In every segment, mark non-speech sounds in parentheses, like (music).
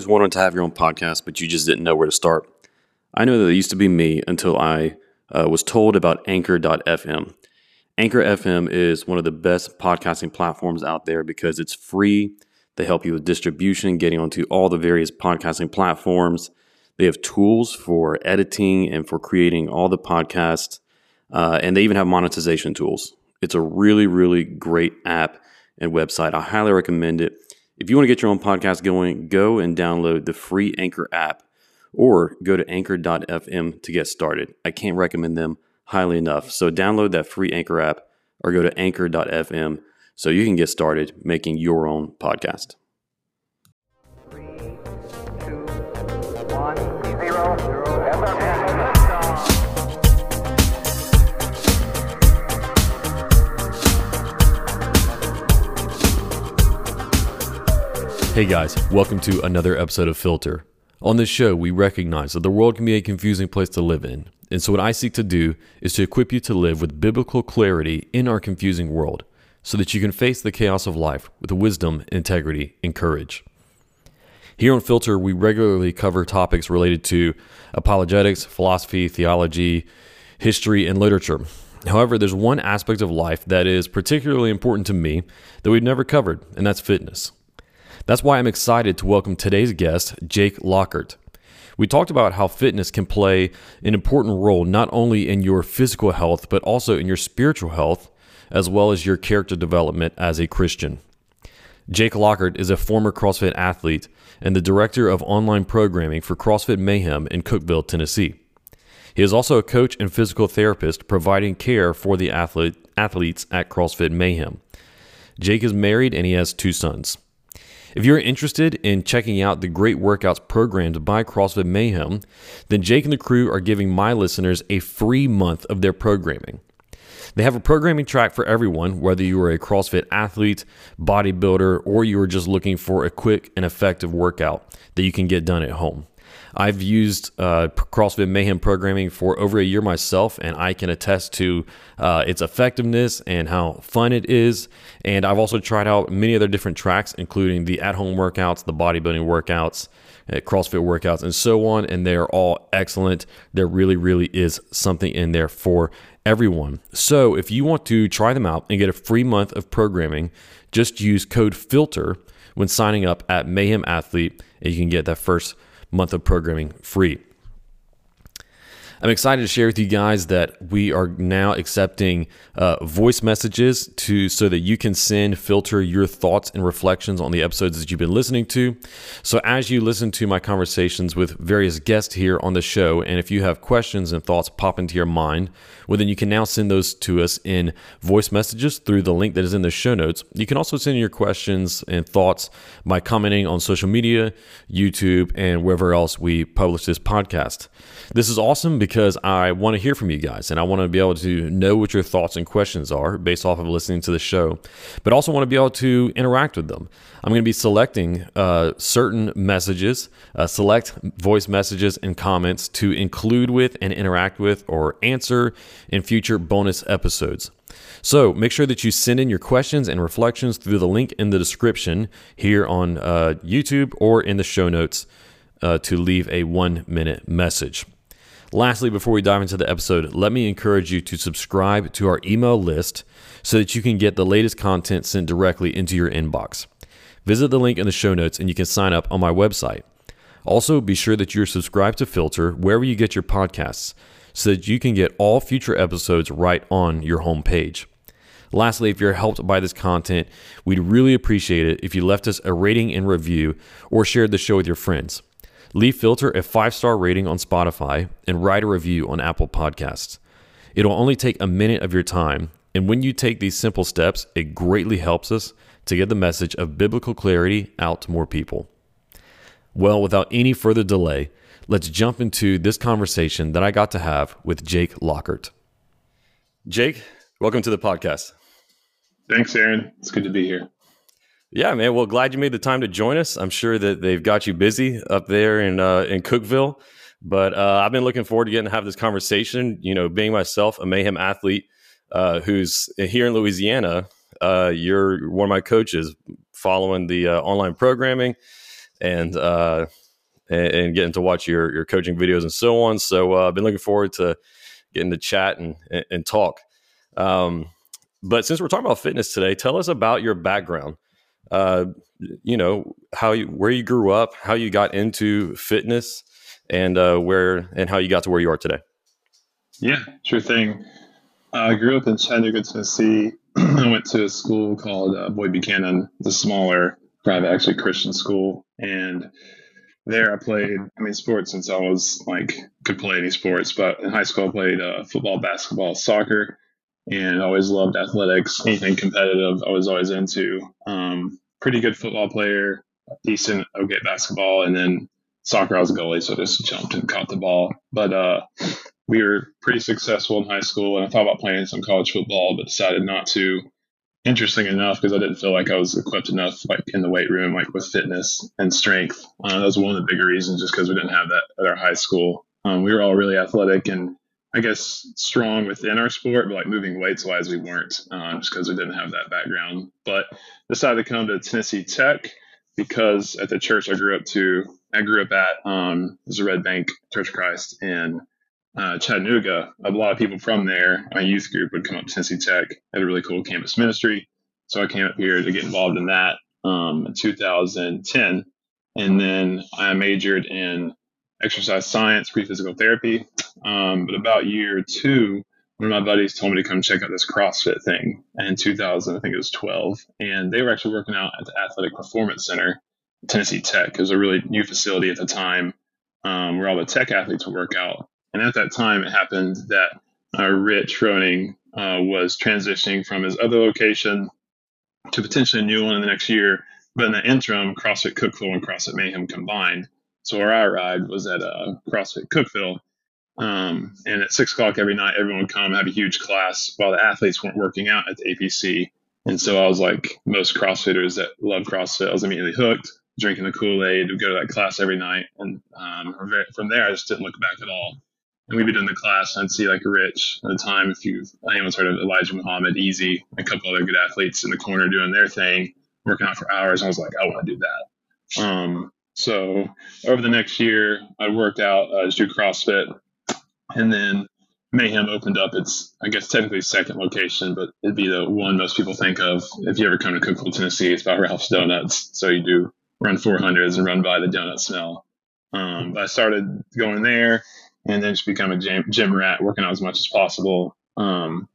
just wanted to have your own podcast, but you just didn't know where to start. I know that it used to be me until I uh, was told about Anchor.fm. Anchor FM is one of the best podcasting platforms out there because it's free. They help you with distribution, getting onto all the various podcasting platforms. They have tools for editing and for creating all the podcasts, uh, and they even have monetization tools. It's a really, really great app and website. I highly recommend it. If you want to get your own podcast going, go and download the free Anchor app or go to anchor.fm to get started. I can't recommend them highly enough. So download that free Anchor app or go to anchor.fm so you can get started making your own podcast. Hey guys, welcome to another episode of Filter. On this show, we recognize that the world can be a confusing place to live in. And so, what I seek to do is to equip you to live with biblical clarity in our confusing world so that you can face the chaos of life with wisdom, integrity, and courage. Here on Filter, we regularly cover topics related to apologetics, philosophy, theology, history, and literature. However, there's one aspect of life that is particularly important to me that we've never covered, and that's fitness. That's why I'm excited to welcome today's guest, Jake Lockert. We talked about how fitness can play an important role not only in your physical health, but also in your spiritual health, as well as your character development as a Christian. Jake Lockert is a former CrossFit athlete and the director of online programming for CrossFit Mayhem in Cookeville, Tennessee. He is also a coach and physical therapist providing care for the athlete, athletes at CrossFit Mayhem. Jake is married and he has two sons. If you're interested in checking out the great workouts programmed by CrossFit Mayhem, then Jake and the crew are giving my listeners a free month of their programming. They have a programming track for everyone, whether you are a CrossFit athlete, bodybuilder, or you are just looking for a quick and effective workout that you can get done at home. I've used uh, CrossFit Mayhem programming for over a year myself, and I can attest to uh, its effectiveness and how fun it is. And I've also tried out many other different tracks, including the at home workouts, the bodybuilding workouts, uh, CrossFit workouts, and so on. And they are all excellent. There really, really is something in there for everyone. So if you want to try them out and get a free month of programming, just use code FILTER when signing up at Mayhem Athlete, and you can get that first month of programming free. I'm excited to share with you guys that we are now accepting uh, voice messages to so that you can send filter your thoughts and reflections on the episodes that you've been listening to. So as you listen to my conversations with various guests here on the show, and if you have questions and thoughts pop into your mind, well then you can now send those to us in voice messages through the link that is in the show notes. You can also send your questions and thoughts by commenting on social media, YouTube, and wherever else we publish this podcast. This is awesome because I want to hear from you guys and I want to be able to know what your thoughts and questions are based off of listening to the show, but also want to be able to interact with them. I'm going to be selecting uh, certain messages, uh, select voice messages and comments to include with and interact with or answer in future bonus episodes. So make sure that you send in your questions and reflections through the link in the description here on uh, YouTube or in the show notes uh, to leave a one minute message. Lastly, before we dive into the episode, let me encourage you to subscribe to our email list so that you can get the latest content sent directly into your inbox. Visit the link in the show notes and you can sign up on my website. Also, be sure that you're subscribed to Filter wherever you get your podcasts so that you can get all future episodes right on your homepage. Lastly, if you're helped by this content, we'd really appreciate it if you left us a rating and review or shared the show with your friends. Leave Filter a five star rating on Spotify and write a review on Apple Podcasts. It'll only take a minute of your time, and when you take these simple steps, it greatly helps us to get the message of biblical clarity out to more people. Well, without any further delay, let's jump into this conversation that I got to have with Jake Lockert. Jake, welcome to the podcast. Thanks, Aaron. It's good to be here. Yeah, man. Well, glad you made the time to join us. I'm sure that they've got you busy up there in uh, in Cookeville, but uh, I've been looking forward to getting to have this conversation. You know, being myself a mayhem athlete uh, who's here in Louisiana, uh, you're one of my coaches following the uh, online programming, and uh, and, and, getting to watch your your coaching videos and so on. So I've been looking forward to getting to chat and and, and talk. Um, but since we're talking about fitness today, tell us about your background. Uh, you know how you where you grew up, how you got into fitness, and uh, where and how you got to where you are today. Yeah, sure thing. Uh, I grew up in Chattanooga, Tennessee. I (clears throat) went to a school called uh, Boyd Buchanan, the smaller private, actually Christian school, and there I played. I mean, sports since I was like could play any sports, but in high school I played uh, football, basketball, soccer, and always loved athletics. Anything competitive, I was always into. Um, pretty good football player, decent okay basketball, and then soccer I was a goalie, so just jumped and caught the ball. But uh, we were pretty successful in high school, and I thought about playing some college football, but decided not to. Interesting enough, because I didn't feel like I was equipped enough, like in the weight room, like with fitness and strength. Uh, that was one of the bigger reasons, just because we didn't have that at our high school. Um, we were all really athletic and I guess strong within our sport, but like moving weights wise, we weren't uh, just because we didn't have that background. But decided to come to Tennessee Tech because at the church I grew up to, I grew up at um, a Red Bank Church of Christ in uh, Chattanooga, a lot of people from there, my youth group would come up to Tennessee Tech, had a really cool campus ministry. So I came up here to get involved in that um, in 2010. And then I majored in exercise science, pre physical therapy. Um, but about year two, one of my buddies told me to come check out this CrossFit thing in 2000, I think it was 12. And they were actually working out at the Athletic Performance Center, Tennessee Tech. It was a really new facility at the time um, where all the tech athletes would work out. And at that time, it happened that uh, Rich Froning uh, was transitioning from his other location to potentially a new one in the next year. But in the interim, CrossFit Cookeville and CrossFit Mayhem combined. So where I ride was at uh, CrossFit Cookeville, Um, and at six o'clock every night, everyone would come have a huge class while the athletes weren't working out at the APC. And so I was like most CrossFitters that love CrossFit. I was immediately hooked, drinking the Kool Aid, would go to that class every night. And um, from there, I just didn't look back at all and we'd be doing the class, and I'd see like Rich at the time, if you anyone's heard of Elijah Muhammad, Easy, a couple other good athletes in the corner doing their thing, working out for hours. And I was like, I want to do that. Um, so over the next year, I worked out, uh, just do CrossFit, and then Mayhem opened up its, I guess technically second location, but it'd be the one most people think of if you ever come to Cookeville, Tennessee. It's about Ralph's Donuts. So you do run 400s and run by the donut smell. Um, I started going there and then just become a gym, rat, working out as much as possible. Um,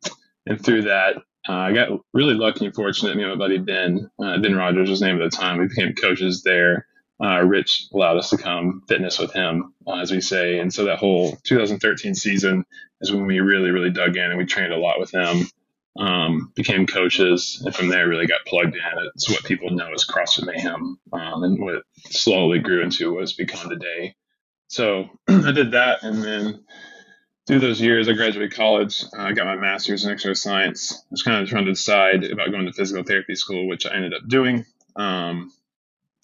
and through that, uh, I got really lucky and fortunate. Me and my buddy Ben, uh, Ben Rogers was name at the time. We became coaches there. Uh, Rich allowed us to come fitness with him, uh, as we say. And so that whole 2013 season is when we really, really dug in and we trained a lot with him. Um, became coaches, and from there really got plugged in. It's what people know as CrossFit Mayhem, um, and what slowly grew into what it's become today. So (clears throat) I did that, and then through those years, I graduated college. Uh, I got my master's in exercise science. I was kind of trying to decide about going to physical therapy school, which I ended up doing. Um,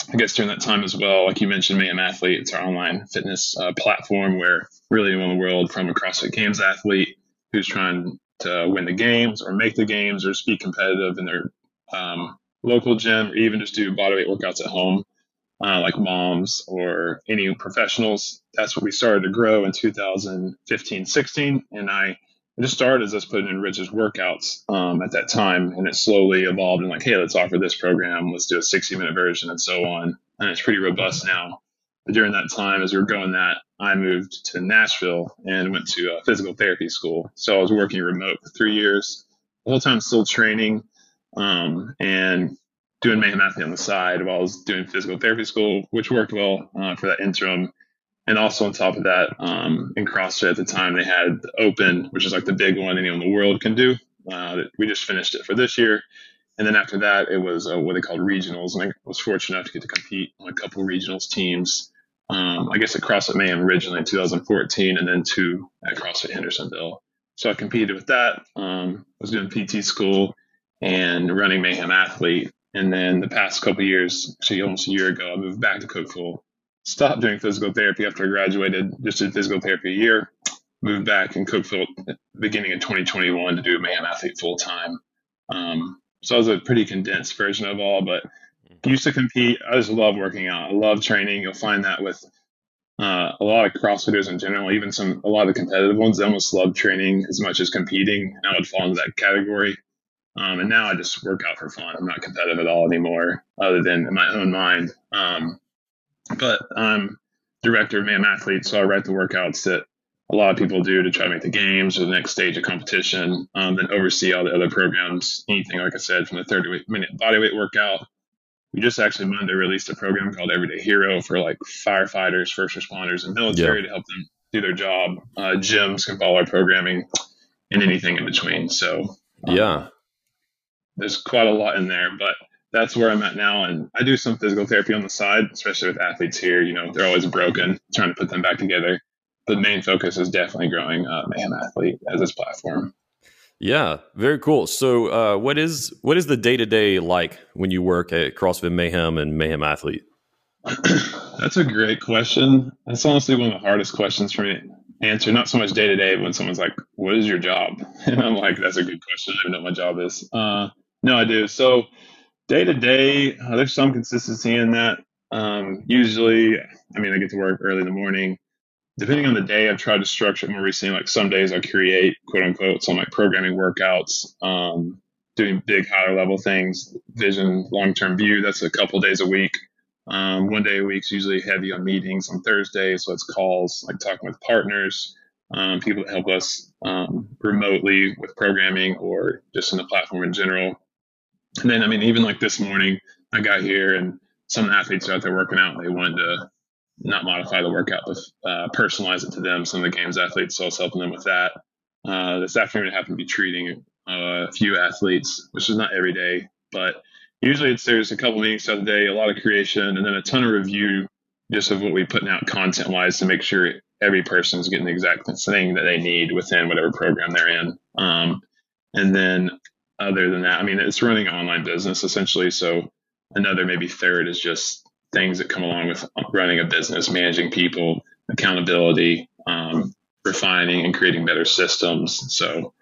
I guess during that time as well, like you mentioned, Mayhem Athlete, it's our online fitness uh, platform where really anyone in the world from a CrossFit Games athlete who's trying to win the games or make the games or just be competitive in their um, local gym or even just do bodyweight workouts at home uh, like moms or any professionals. That's what we started to grow in 2015, 16. And I just started as us putting in Rich's workouts um, at that time. And it slowly evolved and like, hey, let's offer this program. Let's do a 60 minute version and so on. And it's pretty robust now. But during that time, as we were going that, I moved to Nashville and went to a physical therapy school. So I was working remote for three years, the whole time still training um, and doing Mayhem Athlete on the side while I was doing physical therapy school, which worked well uh, for that interim. And also on top of that, um, in CrossFit at the time, they had Open, which is like the big one anyone in the world can do. Uh, we just finished it for this year. And then after that, it was uh, what they called regionals. And I was fortunate enough to get to compete on a couple regionals teams. Um, I guess at CrossFit Mayhem originally in 2014, and then two at CrossFit Hendersonville. So I competed with that. Um, I was doing PT school and running Mayhem Athlete. And then the past couple years, actually almost a year ago, I moved back to Cookeville. Stopped doing physical therapy after I graduated. Just did physical therapy a year. Moved back in Cookeville beginning of 2021 to do Mayhem Athlete full time. Um, so I was a pretty condensed version of all, but used to compete. I just love working out. I love training. You'll find that with uh, a lot of CrossFitters in general, even some a lot of the competitive ones, they almost love training as much as competing. I would fall into that category. Um, and now I just work out for fun. I'm not competitive at all anymore, other than in my own mind. Um, but I'm director of Mayhem Athlete, so I write the workouts that a lot of people do to try to make the games or the next stage of competition, um, then oversee all the other programs, anything like I said, from the 30 minute bodyweight workout we just actually Monday released a program called Everyday Hero for like firefighters, first responders, and military yeah. to help them do their job. Uh, gyms can follow our programming and anything in between. So um, yeah, there's quite a lot in there, but that's where I'm at now. And I do some physical therapy on the side, especially with athletes here. You know, they're always broken, trying to put them back together. The main focus is definitely growing uh, Mayhem Athlete as this platform. Yeah, very cool. So, uh, what is what is the day to day like when you work at CrossFit Mayhem and Mayhem Athlete? (clears throat) That's a great question. That's honestly one of the hardest questions for me to answer. Not so much day to day, but when someone's like, "What is your job?" (laughs) and I'm like, "That's a good question. I don't know what my job is." Uh, no, I do. So, day to day, there's some consistency in that. Um, usually, I mean, I get to work early in the morning depending on the day, I've tried to structure it more recently. Like some days I create quote unquote some like programming workouts, um, doing big higher level things, vision, long term view. That's a couple days a week. Um, one day a week is usually heavy on meetings on Thursday, so it's calls like talking with partners, um, people that help us um, remotely with programming or just in the platform in general. And then, I mean, even like this morning, I got here and some athletes are out there working out. They wanted to not modify the workout, but uh, personalize it to them. Some of the games athletes, so I was helping them with that. Uh, this afternoon, I happen to be treating uh, a few athletes, which is not every day, but usually it's there's a couple meetings throughout the day, a lot of creation, and then a ton of review just of what we're putting out content wise to make sure every person is getting the exact thing that they need within whatever program they're in. Um, and then other than that, I mean, it's running online business essentially. So another maybe third is just things that come along with running a business, managing people, accountability, um, refining and creating better systems. So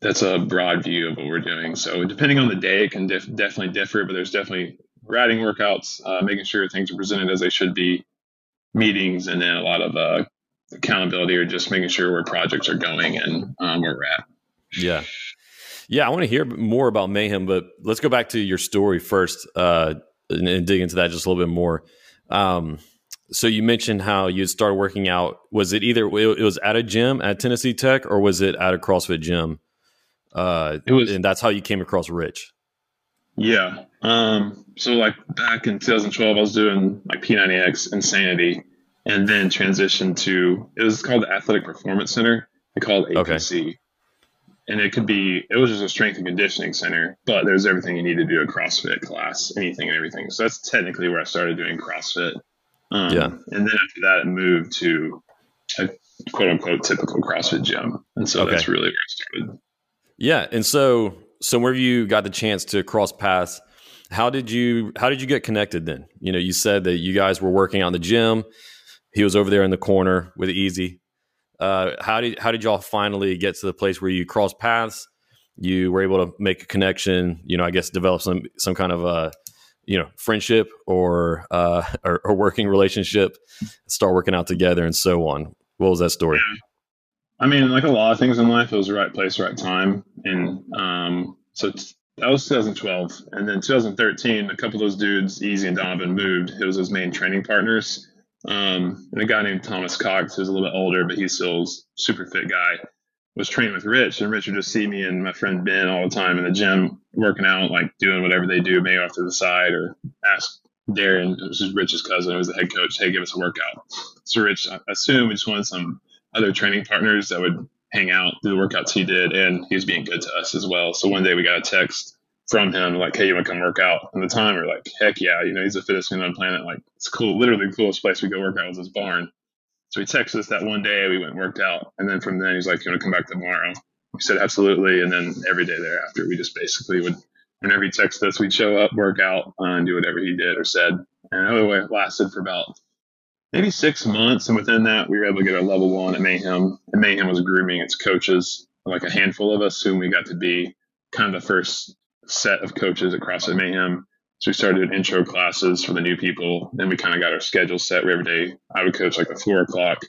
that's a broad view of what we're doing. So depending on the day, it can def- definitely differ, but there's definitely writing workouts, uh, making sure things are presented as they should be, meetings, and then a lot of uh, accountability or just making sure where projects are going and um, where we're at. Yeah. Yeah, I want to hear more about Mayhem, but let's go back to your story first. Uh, and, and dig into that just a little bit more. Um, so you mentioned how you started working out. Was it either it was at a gym at Tennessee Tech or was it at a CrossFit gym? Uh, it was, and that's how you came across Rich. Yeah. Um, so like back in 2012, I was doing like P90X Insanity, and then transitioned to it was called the Athletic Performance Center. They called APC. Okay and it could be it was just a strength and conditioning center but there's everything you need to do a crossfit class anything and everything. So that's technically where i started doing crossfit. Um, yeah. and then after that it moved to a quote unquote typical crossfit gym. And so okay. that's really where i started. Yeah. And so so where you got the chance to cross paths? How did you how did you get connected then? You know you said that you guys were working on the gym. He was over there in the corner with easy uh, how did how did y'all finally get to the place where you cross paths? You were able to make a connection. You know, I guess develop some some kind of a you know friendship or, uh, (laughs) or, or working relationship, start working out together, and so on. What was that story? I mean, like a lot of things in life, it was the right place, right time, and um, so that was 2012, and then 2013, a couple of those dudes, Easy and Donovan, moved. It was his main training partners um, and a guy named Thomas Cox, who's a little bit older, but he's still super fit guy, was training with Rich. And Rich would just see me and my friend Ben all the time in the gym, working out, like doing whatever they do, maybe off to the side, or ask Darren, which is Rich's cousin, who was the head coach, hey, give us a workout. So Rich, I assume, we just wanted some other training partners that would hang out, do the workouts he did, and he was being good to us as well. So one day we got a text from him, like, hey, you want to come work out? And the time we're like, heck yeah, you know, he's the fittest man on the planet. Like, it's cool. Literally the coolest place we go work out was his barn. So he texted us that one day. We went and worked out. And then from then, he's like, you want to come back tomorrow? We said, absolutely. And then every day thereafter, we just basically would, whenever he texted us, we'd show up, work out, uh, and do whatever he did or said. And it lasted for about maybe six months. And within that, we were able to get our level one at Mayhem. And Mayhem was grooming its coaches, like a handful of us whom we got to be kind of the first set of coaches across at CrossFit Mayhem. So we started doing intro classes for the new people. Then we kind of got our schedule set where every day I would coach like at four o'clock.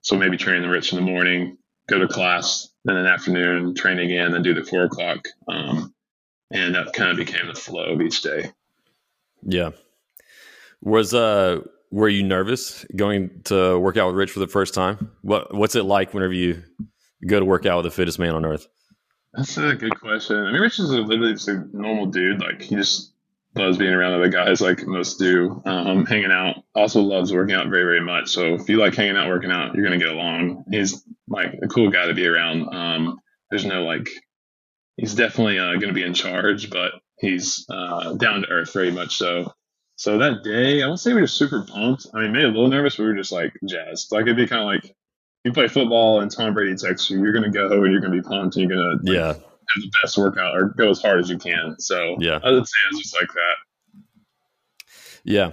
So maybe train the rich in the morning, go to class, then in afternoon, train again, then do the four o'clock. Um, and that kind of became the flow of each day. Yeah. Was uh were you nervous going to work out with Rich for the first time? What what's it like whenever you go to work out with the fittest man on earth? That's a good question. I mean, Rich is literally just a normal dude. Like he just loves being around other guys, like most do. Um, hanging out. Also loves working out very, very much. So if you like hanging out, working out, you're gonna get along. He's like a cool guy to be around. Um, there's no like, he's definitely uh, gonna be in charge, but he's uh, down to earth very much so. So that day, I won't say we were super pumped. I mean, maybe a little nervous, but we were just like jazzed. Like it'd be kind of like you play football and Tom Brady texts you, you're gonna go and you're gonna be pumped and you're gonna yeah have the best workout or go as hard as you can. So yeah, I would say it's just like that. Yeah.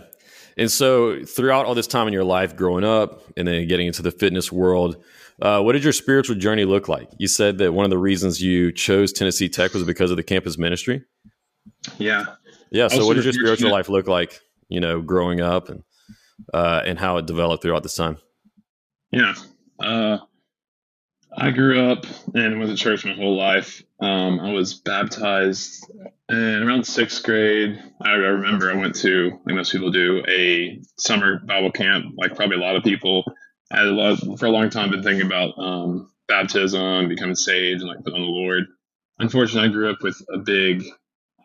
And so throughout all this time in your life growing up and then getting into the fitness world, uh, what did your spiritual journey look like? You said that one of the reasons you chose Tennessee Tech was because of the campus ministry. Yeah. Yeah. So what did your spiritual life look like, you know, growing up and, uh, and how it developed throughout this time? Yeah. Uh, I grew up and went to church my whole life. Um, I was baptized and around sixth grade. I, I, remember I went to, like most people do, a summer Bible camp. Like probably a lot of people. I had a lot for a long time been thinking about um, baptism, becoming saved, and like put on the Lord. Unfortunately, I grew up with a big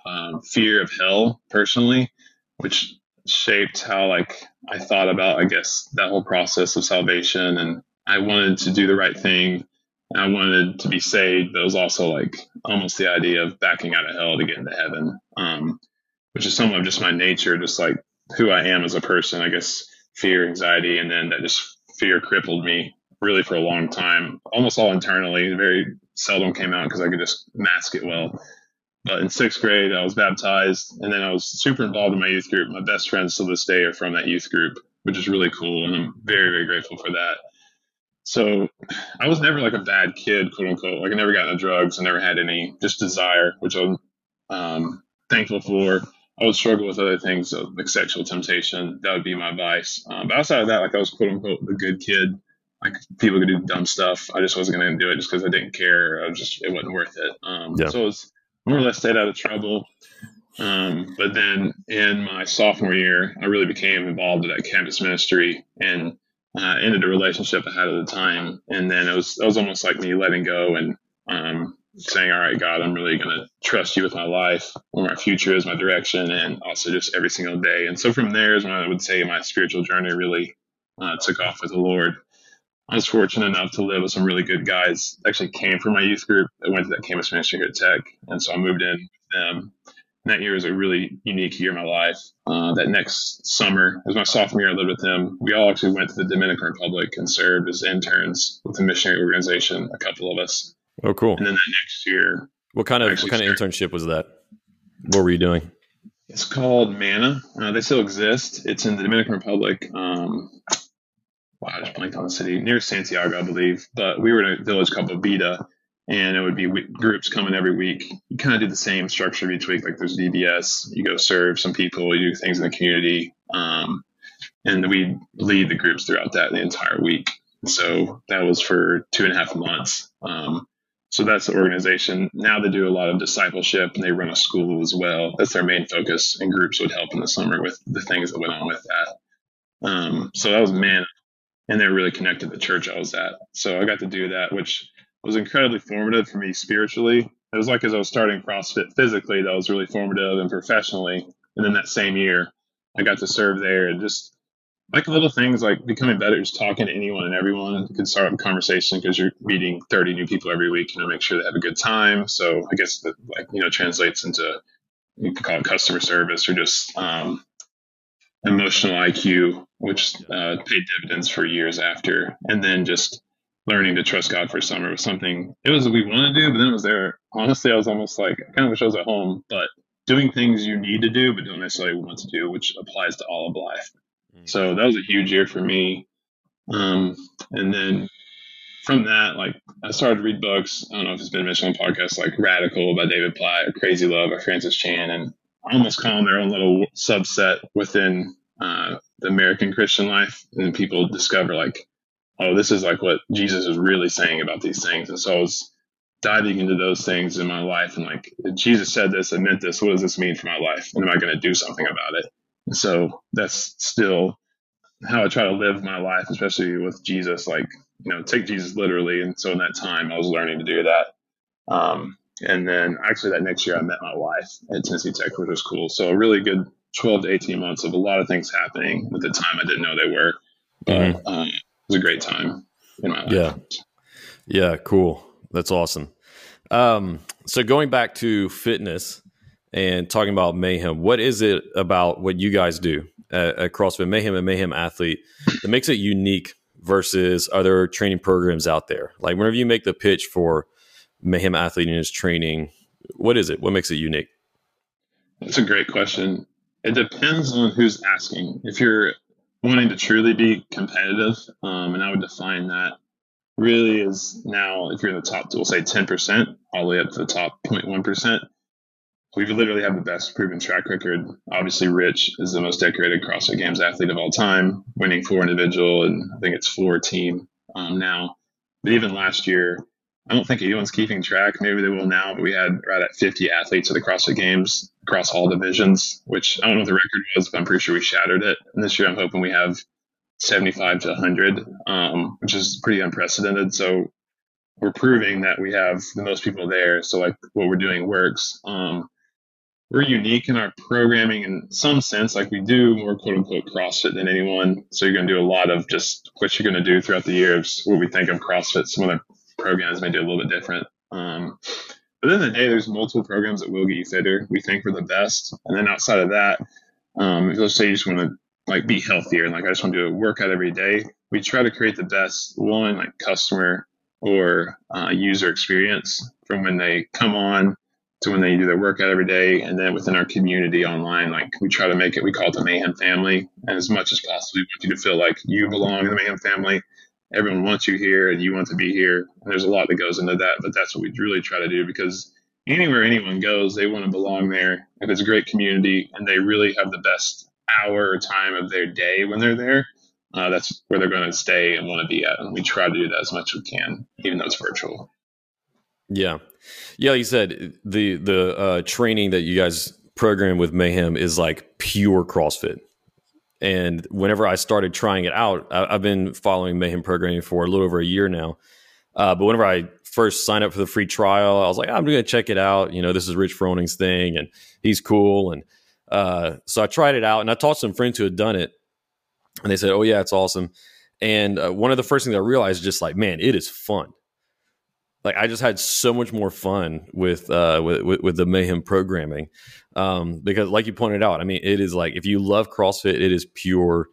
um, fear of hell personally, which shaped how like I thought about, I guess, that whole process of salvation and I wanted to do the right thing. I wanted to be saved, but it was also like almost the idea of backing out of hell to get into heaven, um, which is some of just my nature, just like who I am as a person. I guess fear, anxiety, and then that just fear crippled me really for a long time, almost all internally. Very seldom came out because I could just mask it well. But in sixth grade, I was baptized, and then I was super involved in my youth group. My best friends to this day are from that youth group, which is really cool, and I'm very, very grateful for that. So I was never like a bad kid, quote unquote. Like I never got into drugs. I never had any just desire, which I'm um, thankful for. I would struggle with other things like sexual temptation. That would be my vice. Um, but outside of that, like I was quote unquote the good kid. Like people could do dumb stuff. I just wasn't going to do it just because I didn't care. I was just it wasn't worth it. Um, yeah. So it was more or less stayed out of trouble. Um, but then in my sophomore year, I really became involved in that campus ministry and uh, ended a relationship I had at the time, and then it was it was almost like me letting go and um, saying, "All right, God, I'm really going to trust you with my life, where my future is, my direction, and also just every single day." And so from there is when I would say my spiritual journey really uh, took off with the Lord. I was fortunate enough to live with some really good guys. Actually, came from my youth group I went to that campus ministry here at Tech, and so I moved in with them that year was a really unique year in my life. Uh, that next summer, as my sophomore year, I lived with him. We all actually went to the Dominican Republic and served as interns with a missionary organization, a couple of us. Oh, cool. And then that next year. What kind of what kind of internship was that? What were you doing? It's called Mana. Uh, they still exist. It's in the Dominican Republic. Um, wow, I just blanked on the city near Santiago, I believe. But we were in a village called Bobita, and it would be groups coming every week. You kind of do the same structure each week. Like there's VBS, you go serve some people, you do things in the community, um, and we lead the groups throughout that the entire week. So that was for two and a half months. Um, so that's the organization. Now they do a lot of discipleship and they run a school as well. That's their main focus, and groups would help in the summer with the things that went on with that. Um, so that was man, and they're really connected to the church I was at. So I got to do that, which was incredibly formative for me spiritually. It was like as I was starting CrossFit physically, that was really formative and professionally. And then that same year, I got to serve there and just like little things like becoming better, just talking to anyone and everyone. You can start up a conversation because you're meeting 30 new people every week, you know, make sure they have a good time. So I guess that like, you know, translates into, you can call it customer service or just um, emotional IQ, which uh, paid dividends for years after. And then just learning to trust God for summer was something it was we want to do, but then it was there. Honestly, I was almost like I kind of wish I was at home, but doing things you need to do but don't necessarily want to do, which applies to all of life. Mm. So that was a huge year for me. Um, and then from that, like I started to read books. I don't know if it's been mentioned on podcasts like Radical by David Platt or Crazy Love by Francis Chan. And almost call them their own little subset within uh, the American Christian life, and people discover like, oh, this is like what Jesus is really saying about these things. And so I was diving into those things in my life and like, Jesus said this and meant this. What does this mean for my life? And am I going to do something about it? And so that's still how I try to live my life, especially with Jesus. Like, you know, take Jesus literally. And so in that time, I was learning to do that. Um, and then actually that next year, I met my wife at Tennessee Tech, which was cool. So a really good 12 to 18 months of a lot of things happening at the time I didn't know they were. But mm-hmm. um, was a great time in my life. Yeah. Yeah. Cool. That's awesome. Um, so going back to fitness and talking about Mayhem, what is it about what you guys do at, at CrossFit Mayhem and Mayhem Athlete that makes it unique versus other training programs out there? Like whenever you make the pitch for Mayhem Athlete and his training, what is it? What makes it unique? That's a great question. It depends on who's asking. If you're wanting to truly be competitive, um, and I would define that really is now if you're in the top, we'll say 10%, all the way up to the top 0.1%. We literally have the best proven track record. Obviously, Rich is the most decorated CrossFit Games athlete of all time, winning four individual and I think it's four team um, now. But even last year, I don't think anyone's keeping track. Maybe they will now, but we had right at 50 athletes at the CrossFit Games across all divisions, which I don't know what the record was, but I'm pretty sure we shattered it. And this year, I'm hoping we have 75 to 100, um, which is pretty unprecedented. So we're proving that we have the most people there. So like what we're doing works. Um, we're unique in our programming in some sense. Like we do more quote unquote CrossFit than anyone. So you're going to do a lot of just what you're going to do throughout the year of what we think of CrossFit. Some other programs may do a little bit different. Um, but then the day, there's multiple programs that will get you fitter. We think we're the best. And then outside of that, um, let's say you just want to like be healthier and like I just want to do a workout every day. We try to create the best one like customer or uh, user experience from when they come on to when they do their workout every day. And then within our community online, like we try to make it, we call it the Mayhem family. And as much as possible, we want you to feel like you belong in the Mayhem family everyone wants you here and you want to be here. And there's a lot that goes into that, but that's what we really try to do because anywhere anyone goes, they want to belong there. If it's a great community and they really have the best hour or time of their day when they're there, uh, that's where they're going to stay and want to be at. And we try to do that as much as we can, even though it's virtual. Yeah, yeah. Like you said the the uh, training that you guys program with Mayhem is like pure CrossFit. And whenever I started trying it out, I, have been following Mayhem programming for a little over a year now. Uh, but whenever I first signed up for the free trial, I was like, I'm going to check it out. You know, this is Rich Froning's thing, and he's cool. And uh, so I tried it out, and I talked to some friends who had done it, and they said, "Oh yeah, it's awesome." And uh, one of the first things I realized, is just like, man, it is fun. Like I just had so much more fun with uh, with, with, with the mayhem programming um, because, like you pointed out, I mean, it is like if you love CrossFit, it is pure,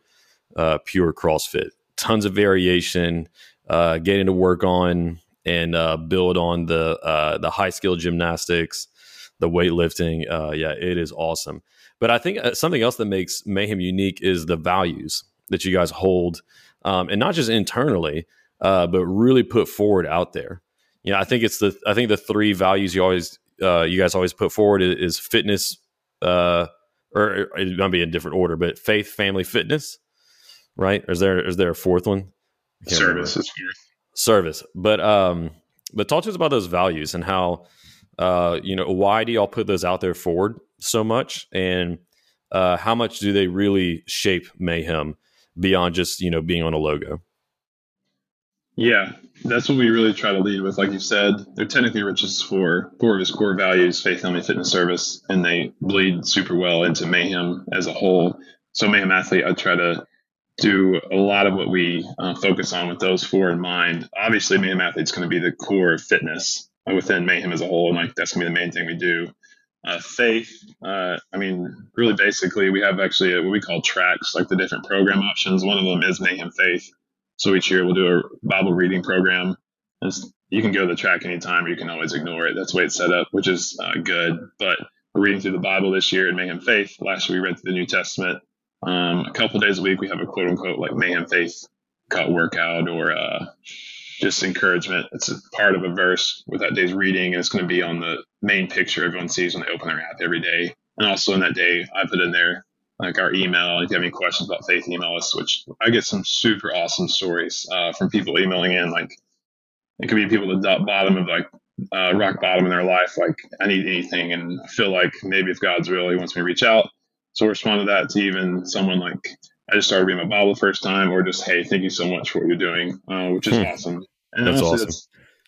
uh, pure CrossFit. Tons of variation, uh, getting to work on and uh, build on the uh, the high skill gymnastics, the weightlifting. Uh, yeah, it is awesome. But I think uh, something else that makes Mayhem unique is the values that you guys hold, um, and not just internally, uh, but really put forward out there. You know, I think it's the I think the three values you always uh, you guys always put forward is, fitness, uh, or it might be in different order, but faith, family, fitness, right? Or is there is there a fourth one? Service is. Service, but um, but talk to us about those values and how uh, you know why do y'all put those out there forward so much, and uh, how much do they really shape mayhem beyond just you know being on a logo? Yeah, that's what we really try to lead with. Like you said, they're technically Rich's for four of his core values: faith, family, fitness, service, and they bleed super well into Mayhem as a whole. So Mayhem athlete, I try to do a lot of what we uh, focus on with those four in mind. Obviously, Mayhem athlete's going to be the core of fitness within Mayhem as a whole, and like that's going to be the main thing we do. Uh, faith, uh, I mean, really basically, we have actually a, what we call tracks, like the different program options. One of them is Mayhem Faith so each year we'll do a Bible reading program. you can go to the track anytime, or you can always ignore it. That's the way it's set up, which is uh, good. But we're reading through the Bible this year in Mayhem Faith. Last year we read through the New Testament. Um, a couple days a week we have a quote unquote like Mayhem Faith cut workout or uh, just encouragement. It's a part of a verse with that day's reading, and it's going to be on the main picture everyone sees when they open their app every day. And also in that day, I put in there like our email. If you have any questions about faith, email us. Which I get some super awesome stories uh, from people emailing in. Like it could be people at the bottom of like uh, rock bottom in their life. Like I need anything, and I feel like maybe if God's real, He wants me to reach out. So respond to that to even someone like I just started reading my Bible the first time, or just hey, thank you so much for what you're doing, uh, which is hmm. awesome. And that's awesome. That's,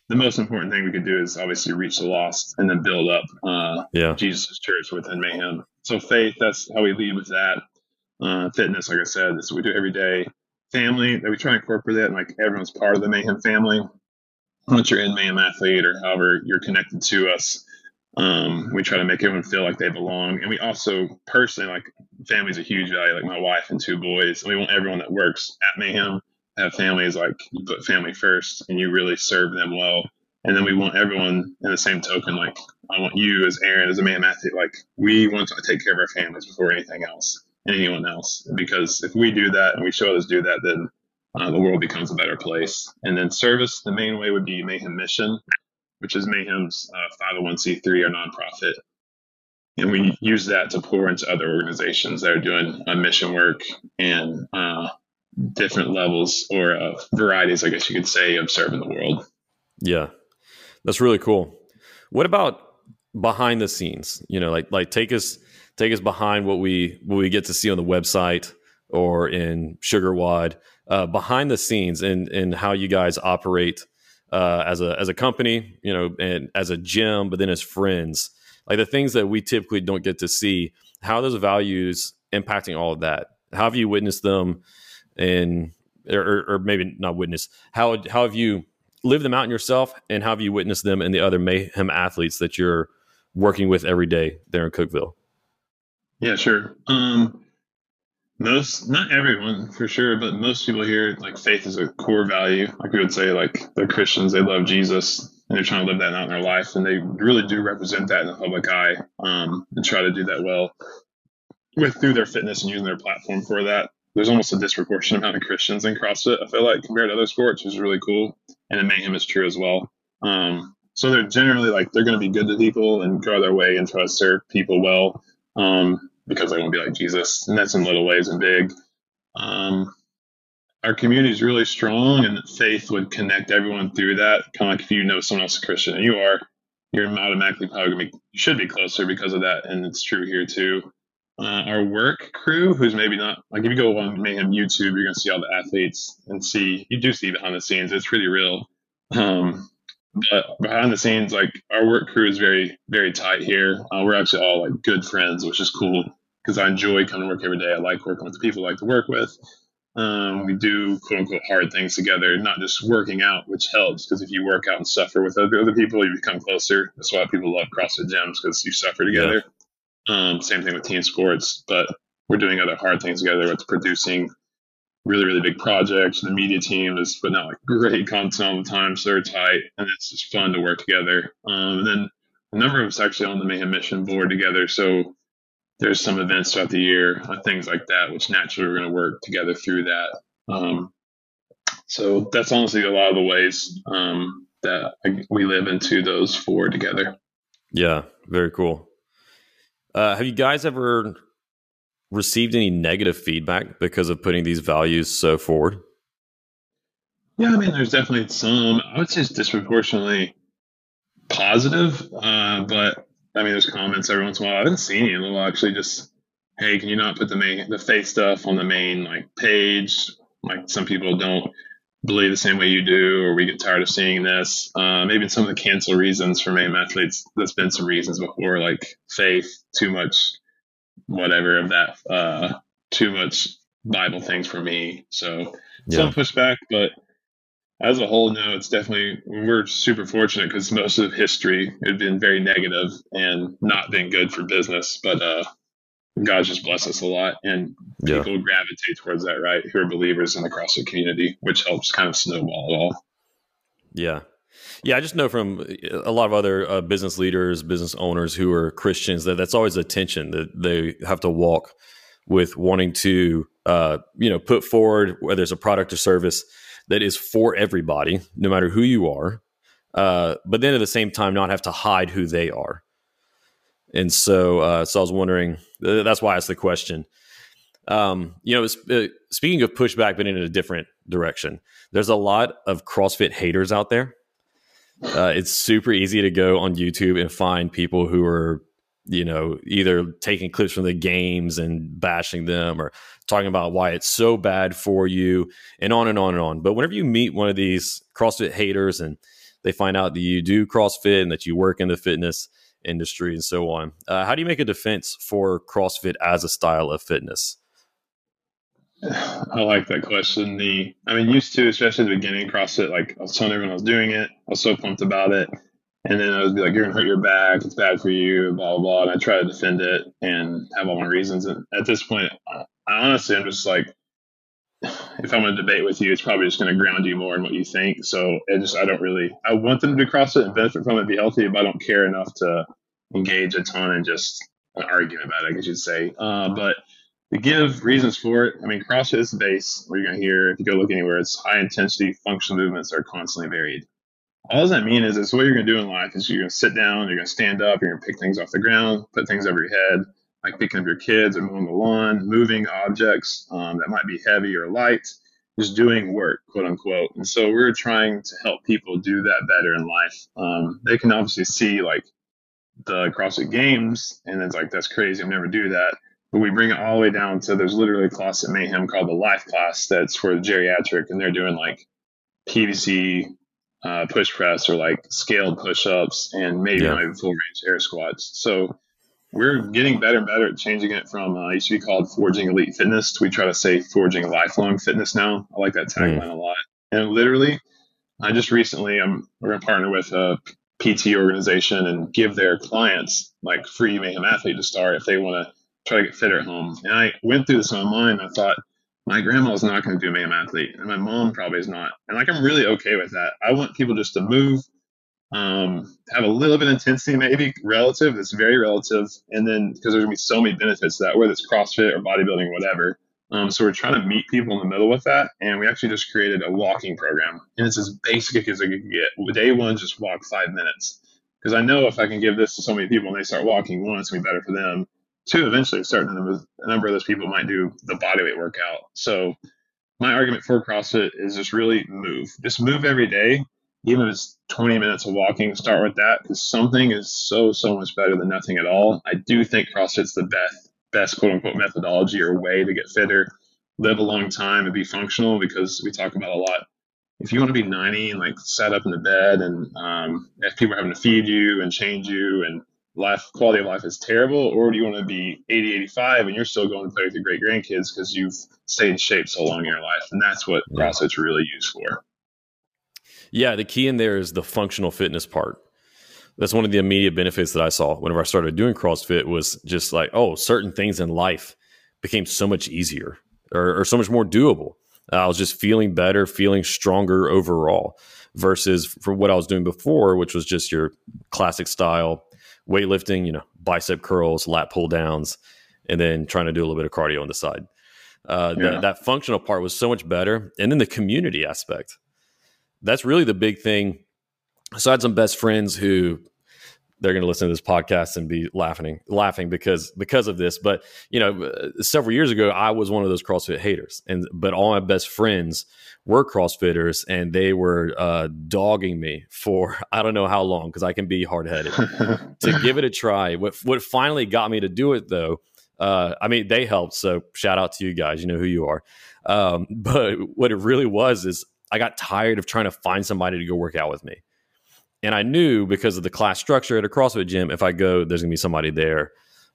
the most important thing we could do is obviously reach the lost and then build up uh, yeah. Jesus' church within Mayhem. So faith, that's how we lead with that. Uh, fitness, like I said, that's what we do every day. Family, that we try and incorporate that, and like everyone's part of the Mayhem family. Once you're in Mayhem Athlete or however you're connected to us, um, we try to make everyone feel like they belong. And we also personally, like family's a huge value, like my wife and two boys. And we want everyone that works at Mayhem have families like you put family first and you really serve them well. And then we want everyone in the same token, like I want you as Aaron, as a Mayhem athlete, like we want to take care of our families before anything else anyone else. Because if we do that and we show others do that, then uh, the world becomes a better place. And then service, the main way would be Mayhem Mission, which is Mayhem's uh, 501c3 or nonprofit. And we use that to pour into other organizations that are doing uh, mission work and uh, different levels or uh, varieties, I guess you could say, of serving the world. Yeah, that's really cool. What about behind the scenes? You know, like like take us take us behind what we what we get to see on the website or in SugarWOD, uh, behind the scenes and and how you guys operate uh, as a as a company, you know, and as a gym, but then as friends, like the things that we typically don't get to see. How those values impacting all of that? How have you witnessed them? and or, or maybe not witness how how have you lived them out in yourself and how have you witnessed them in the other mayhem athletes that you're working with every day there in cookeville yeah sure um most not everyone for sure but most people here like faith is a core value like we would say like they're christians they love jesus and they're trying to live that out in their life and they really do represent that in the public eye um, and try to do that well with through their fitness and using their platform for that there's almost a disproportionate amount of Christians in CrossFit. I feel like compared to other sports, which is really cool. And in Mayhem is true as well. Um, so they're generally like they're going to be good to people and go their way and try to serve people well um, because they want to be like Jesus. And that's in little ways and big. Um, our community is really strong, and faith would connect everyone through that. Kind of like if you know someone else is Christian and you are, you're automatically probably going to be, should be closer because of that. And it's true here too uh, our work crew, who's maybe not like if you go on Mayhem YouTube, you're gonna see all the athletes and see you do see behind the scenes. It's pretty real. Um, but behind the scenes, like our work crew is very very tight here. Uh, we're actually all like good friends, which is cool because I enjoy coming to work every day. I like working with the people I like to work with. Um, we do quote unquote hard things together, not just working out, which helps because if you work out and suffer with other, other people, you become closer. That's why people love CrossFit gyms because you suffer together. Yeah. Um, same thing with team sports, but we're doing other hard things together with producing really, really big projects. The media team is putting out like great content all the time, so they're tight, and it's just fun to work together. Um, and then a number of us actually on the Mayhem Mission board together, so there's some events throughout the year, uh, things like that, which naturally we're going to work together through that. Um, so that's honestly a lot of the ways um, that we live into those four together. Yeah, very cool. Uh, have you guys ever received any negative feedback because of putting these values so forward? Yeah, I mean, there's definitely some. I would say it's disproportionately positive, uh, but I mean, there's comments every once in a while. I haven't seen any in a actually. Just hey, can you not put the main the faith stuff on the main like page? Like some people don't believe the same way you do, or we get tired of seeing this. Uh, maybe some of the cancel reasons for main athletes, there's been some reasons before, like faith, too much, whatever of that, uh, too much Bible things for me. So yeah. some pushback, but as a whole, no, it's definitely, we're super fortunate because most of history had been very negative and not been good for business. But uh, God just bless us a lot, and yeah. people gravitate towards that, right? Who are believers in the CrossFit community, which helps kind of snowball it all. Yeah, yeah. I just know from a lot of other uh, business leaders, business owners who are Christians that that's always a tension that they have to walk with wanting to, uh, you know, put forward whether it's a product or service that is for everybody, no matter who you are, uh, but then at the same time not have to hide who they are And so, uh, so I was wondering. That's why I asked the question. Um, you know, uh, speaking of pushback, but in a different direction, there's a lot of CrossFit haters out there. Uh, it's super easy to go on YouTube and find people who are, you know, either taking clips from the games and bashing them or talking about why it's so bad for you and on and on and on. But whenever you meet one of these CrossFit haters and they find out that you do CrossFit and that you work in the fitness industry and so on, uh, how do you make a defense for CrossFit as a style of fitness? (sighs) I like that question. The I mean, used to, especially at the beginning, CrossFit, like I was telling everyone I was doing it. I was so pumped about it. And then I was like, you're gonna hurt your back, it's bad for you, blah blah blah. And I try to defend it and have all my reasons. And at this point, I honestly I'm just like if I'm gonna debate with you, it's probably just gonna ground you more in what you think. So it just I don't really I want them to do CrossFit and benefit from it, be healthy, but I don't care enough to engage a ton and just argue about it, I guess you'd say. Uh, but to give reasons for it, I mean, CrossFit is the base. You're going to hear if you go look anywhere, it's high intensity functional movements are constantly varied. All that mean is it's what you're going to do in life is you're going to sit down, you're going to stand up, you're going to pick things off the ground, put things over your head, like picking up your kids or mowing the lawn, moving objects um, that might be heavy or light, just doing work, quote unquote. And so we're trying to help people do that better in life. Um, they can obviously see like the CrossFit Games, and it's like that's crazy. I'll never do that but we bring it all the way down to there's literally a class at Mayhem called the Life class that's for the geriatric, and they're doing like PVC uh, push press or like scaled push ups and maybe yeah. not even full range air squats. So we're getting better and better at changing it from uh, used to be called Forging Elite Fitness to we try to say Forging Lifelong Fitness now. I like that tagline mm. a lot. And literally, I just recently, I'm we're gonna partner with a PT organization and give their clients like free Mayhem athlete to start if they want to try to get fitter at home. And I went through this online my. I thought, my grandma's not going to do mayhem athlete, and my mom probably is not. And like, I'm really okay with that. I want people just to move, um, have a little bit of intensity, maybe relative. It's very relative. And then because there's to be so many benefits to that, whether it's CrossFit or bodybuilding, or whatever. Um, so we're trying to meet people in the middle with that. And we actually just created a walking program. And it's as basic as I can get. Day one, just walk five minutes. Because I know if I can give this to so many people and they start walking, one, it's to be better for them two, eventually a certain number of those people might do the bodyweight workout. So my argument for CrossFit is just really move. Just move every day, even if it's 20 minutes of walking. Start with that because something is so so much better than nothing at all. I do think CrossFit's the best best quote unquote methodology or way to get fitter, live a long time, and be functional. Because we talk about a lot. If you want to be 90 and like sat up in the bed, and um, if people are having to feed you and change you and life quality of life is terrible, or do you want to be 80, 85 and you're still going to play with your great grandkids because you've stayed in shape so long in your life? And that's what. CrossFit's really used for. Yeah, the key in there is the functional fitness part. That's one of the immediate benefits that I saw whenever I started doing CrossFit was just like, oh, certain things in life became so much easier or, or so much more doable. I was just feeling better, feeling stronger overall versus for what I was doing before, which was just your classic style weightlifting, you know, bicep curls, lat pull downs, and then trying to do a little bit of cardio on the side. Uh, yeah. that, that functional part was so much better. And then the community aspect. That's really the big thing. So I had some best friends who they're going to listen to this podcast and be laughing, laughing because because of this. But you know, uh, several years ago, I was one of those CrossFit haters, and but all my best friends were CrossFitters, and they were uh, dogging me for (laughs) I don't know how long because I can be hard headed (laughs) to give it a try. What what finally got me to do it though. Uh, I mean, they helped. So shout out to you guys. You know who you are. Um, (laughs) but what it really was is I got tired of trying to find somebody to go work out with me. And I knew because of the class structure at a CrossFit gym, if I go, there's going to be somebody there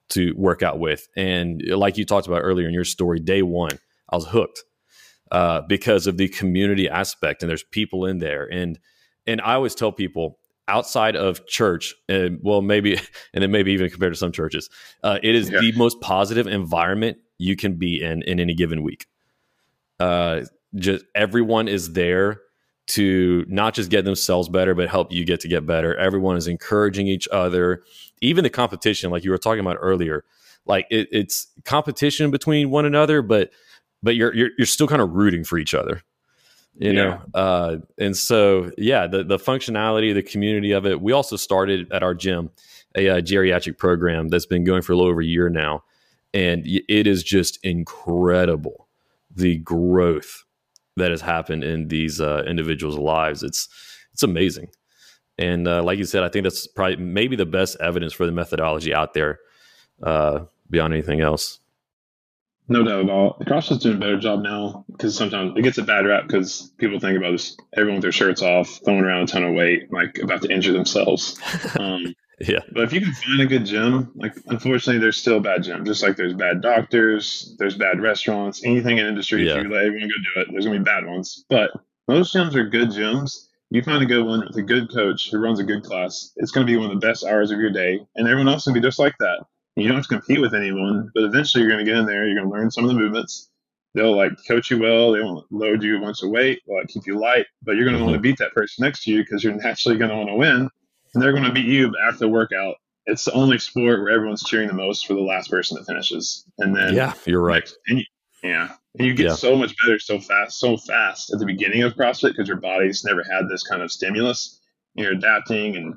to work out with. And like you talked about earlier in your story, day one, I was hooked uh, because of the community aspect. And there's people in there. And and I always tell people outside of church, and well, maybe, (laughs) and then maybe even compared to some churches, uh, it is yeah. the most positive environment you can be in in any given week. Uh, just everyone is there to not just get themselves better, but help you get to get better. Everyone is encouraging each other. Even the competition, like you were talking about earlier, like it, it's competition between one another, but but you're you're, you're still kind of rooting for each other, you yeah. know. Uh, and so yeah, the the functionality, the community of it. We also started at our gym. a, a geriatric program that's been going for a little over a year now, and it is just incredible the growth that has happened in these uh, individuals' lives. It's it's amazing, and uh, like you said, I think that's probably maybe the best evidence for the methodology out there uh, beyond anything else. No doubt at all. CrossFit's doing a better job now because sometimes it gets a bad rap because people think about this everyone with their shirts off, throwing around a ton of weight, like about to injure themselves. (laughs) Um, (laughs) yeah. But if you can find a good gym, like unfortunately, there's still bad gyms. Just like there's bad doctors, there's bad restaurants, anything in industry. Yeah. If you let everyone go do it, there's gonna be bad ones. But most gyms are good gyms. You find a good one with a good coach who runs a good class. It's going to be one of the best hours of your day, and everyone else can be just like that. You don't have to compete with anyone, but eventually you're going to get in there. You're going to learn some of the movements. They'll like coach you well. They won't load you a bunch of weight. They'll like, keep you light, but you're going to mm-hmm. want to beat that person next to you because you're (laughs) naturally going to want to win and they're going to beat you after the workout. It's the only sport where everyone's cheering the most for the last person that finishes. And then yeah, you're right. And you, yeah, and you get yeah. so much better so fast, so fast at the beginning of CrossFit because your body's never had this kind of stimulus. You're adapting, and